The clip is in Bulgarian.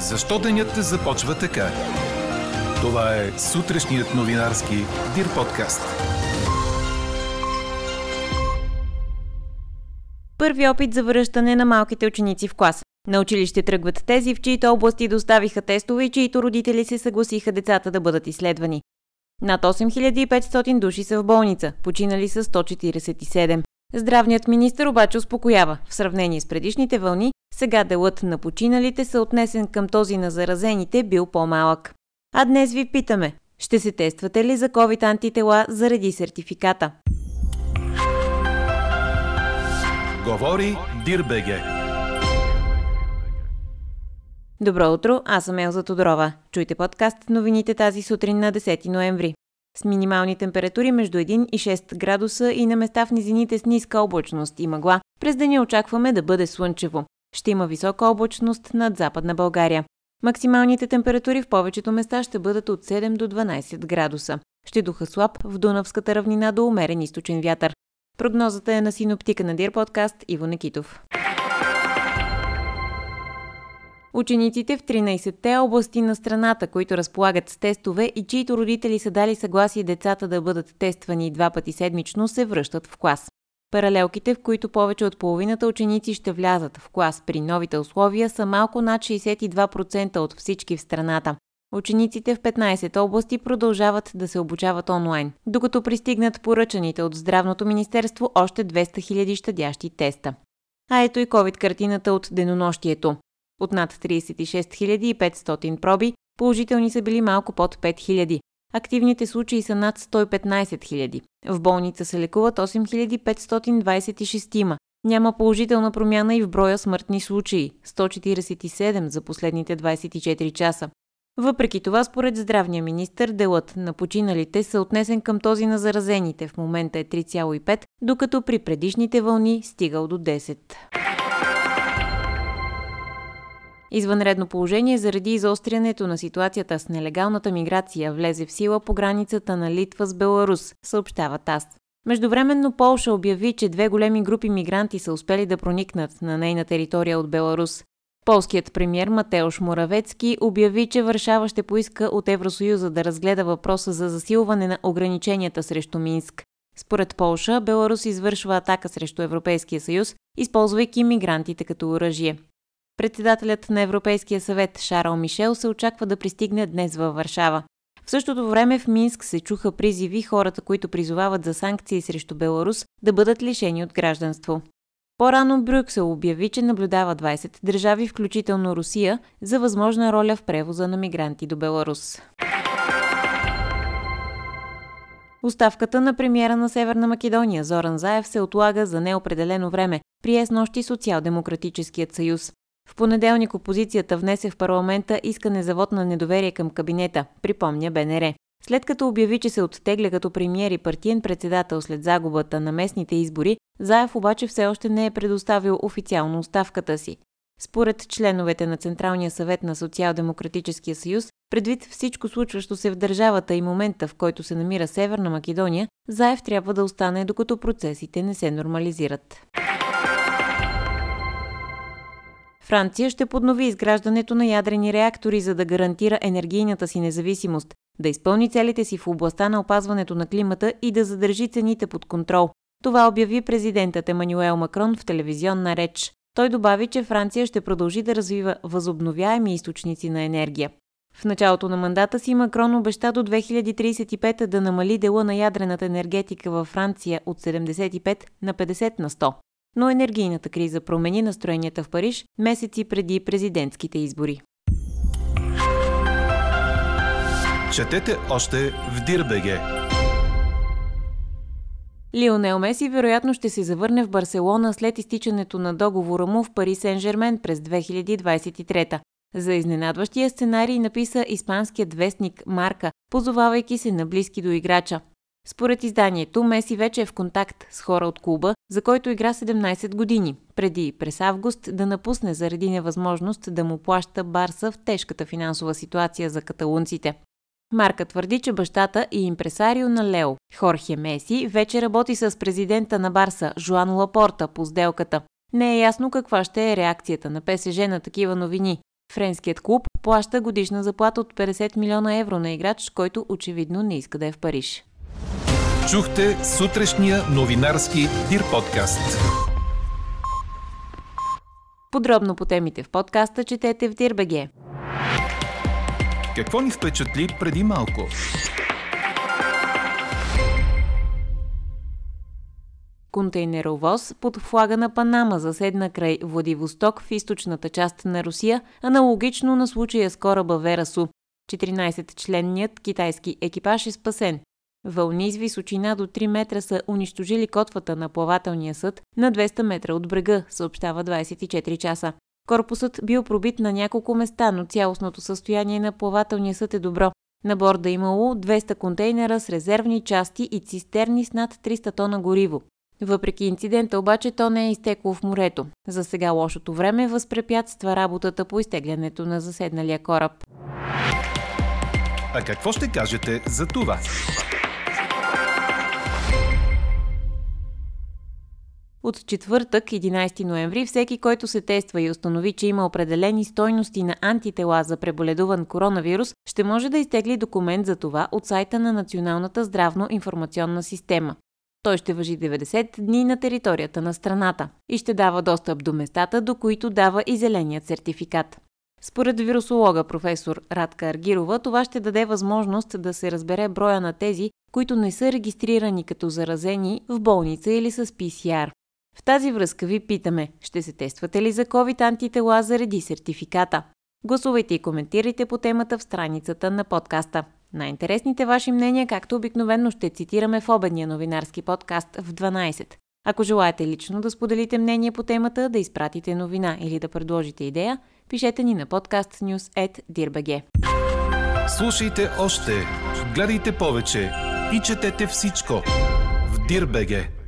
Защо денят започва така? Това е сутрешният новинарски Дир подкаст. Първи опит за връщане на малките ученици в клас. На училище тръгват тези, в чието области доставиха тестове и чието родители се съгласиха децата да бъдат изследвани. Над 8500 души са в болница, починали са 147. Здравният министр обаче успокоява. В сравнение с предишните вълни, сега делът на починалите са отнесен към този на заразените бил по-малък. А днес ви питаме, ще се тествате ли за COVID антитела заради сертификата? Говори Дирбеге. Добро утро, аз съм Елза Тодорова. Чуйте подкаст новините тази сутрин на 10 ноември. С минимални температури между 1 и 6 градуса и на места в низините с ниска облачност и мъгла, през деня очакваме да бъде слънчево. Ще има висока облачност над Западна България. Максималните температури в повечето места ще бъдат от 7 до 12 градуса. Ще духа слаб в Дунавската равнина до умерен източен вятър. Прогнозата е на синоптика на Дир подкаст Иво Некитов. Учениците в 13-те области на страната, които разполагат с тестове и чието родители са дали съгласие децата да бъдат тествани два пъти седмично, се връщат в клас. Паралелките, в които повече от половината ученици ще влязат в клас при новите условия, са малко над 62% от всички в страната. Учениците в 15 области продължават да се обучават онлайн, докато пристигнат поръчаните от Здравното министерство още 200 000 щадящи теста. А ето и COVID-картината от денонощието. От над 36 500 проби, положителни са били малко под 5 000. Активните случаи са над 115 000. В болница се лекуват 8526. Няма положителна промяна и в броя смъртни случаи – 147 за последните 24 часа. Въпреки това, според здравния министр, делът на починалите са отнесен към този на заразените. В момента е 3,5, докато при предишните вълни стигал до 10. Извънредно положение заради изострянето на ситуацията с нелегалната миграция влезе в сила по границата на Литва с Беларус, съобщава ТАС. Междувременно Полша обяви, че две големи групи мигранти са успели да проникнат на нейна територия от Беларус. Полският премьер Матеош Моравецки обяви, че Варшава ще поиска от Евросоюза да разгледа въпроса за засилване на ограниченията срещу Минск. Според Полша, Беларус извършва атака срещу Европейския съюз, използвайки мигрантите като оръжие. Председателят на Европейския съвет Шарл Мишел се очаква да пристигне днес във Варшава. В същото време в Минск се чуха призиви хората, които призовават за санкции срещу Беларус, да бъдат лишени от гражданство. По-рано Брюксел обяви, че наблюдава 20 държави, включително Русия, за възможна роля в превоза на мигранти до Беларус. Оставката на премиера на Северна Македония Зоран Заев се отлага за неопределено време, прие с нощи Социал-демократическият съюз. В понеделник опозицията внесе в парламента искане за вод на недоверие към кабинета, припомня БНР. След като обяви, че се оттегля като премиер и партиен председател след загубата на местните избори, Заев обаче все още не е предоставил официално оставката си. Според членовете на Централния съвет на Социал-демократическия съюз, предвид всичко случващо се в държавата и момента, в който се намира Северна Македония, Заев трябва да остане докато процесите не се нормализират. Франция ще поднови изграждането на ядрени реактори, за да гарантира енергийната си независимост, да изпълни целите си в областта на опазването на климата и да задържи цените под контрол. Това обяви президентът Емануел Макрон в телевизионна реч. Той добави, че Франция ще продължи да развива възобновяеми източници на енергия. В началото на мандата си Макрон обеща до 2035 да намали дела на ядрената енергетика във Франция от 75 на 50 на 100 но енергийната криза промени настроенията в Париж месеци преди президентските избори. Четете още в Дирбеге. Лионел Меси вероятно ще се завърне в Барселона след изтичането на договора му в Пари Сен-Жермен през 2023. За изненадващия сценарий написа испанският вестник Марка, позовавайки се на близки до играча. Според изданието, Меси вече е в контакт с хора от клуба, за който игра 17 години, преди през август да напусне заради невъзможност да му плаща Барса в тежката финансова ситуация за каталунците. Марка твърди, че бащата и импресарио на Лео, Хорхе Меси, вече работи с президента на Барса, Жуан Лапорта, по сделката. Не е ясно каква ще е реакцията на ПСЖ на такива новини. Френският клуб плаща годишна заплата от 50 милиона евро на играч, който очевидно не иска да е в Париж. Чухте сутрешния новинарски Дир подкаст. Подробно по темите в подкаста четете в Дирбеге. Какво ни впечатли преди малко? Контейнеровоз под флага на Панама заседна край Владивосток в източната част на Русия, аналогично на случая с кораба Верасу. 14-членният китайски екипаж е спасен. Вълни с височина до 3 метра са унищожили котвата на плавателния съд на 200 метра от брега, съобщава 24 часа. Корпусът бил пробит на няколко места, но цялостното състояние на плавателния съд е добро. На борда имало 200 контейнера с резервни части и цистерни с над 300 тона гориво. Въпреки инцидента обаче то не е изтекло в морето. За сега лошото време възпрепятства работата по изтеглянето на заседналия кораб. А какво ще кажете за това? От четвъртък, 11 ноември, всеки, който се тества и установи, че има определени стойности на антитела за преболедуван коронавирус, ще може да изтегли документ за това от сайта на Националната здравно-информационна система. Той ще въжи 90 дни на територията на страната и ще дава достъп до местата, до които дава и зеленият сертификат. Според вирусолога професор Радка Аргирова, това ще даде възможност да се разбере броя на тези, които не са регистрирани като заразени в болница или с ПСР. В тази връзка ви питаме, ще се тествате ли за COVID антитела заради сертификата? Гласувайте и коментирайте по темата в страницата на подкаста. Най-интересните ваши мнения, както обикновено, ще цитираме в обедния новинарски подкаст в 12. Ако желаете лично да споделите мнение по темата, да изпратите новина или да предложите идея, пишете ни на podcastnews.dirbg. Слушайте още, гледайте повече и четете всичко в Дирбеге.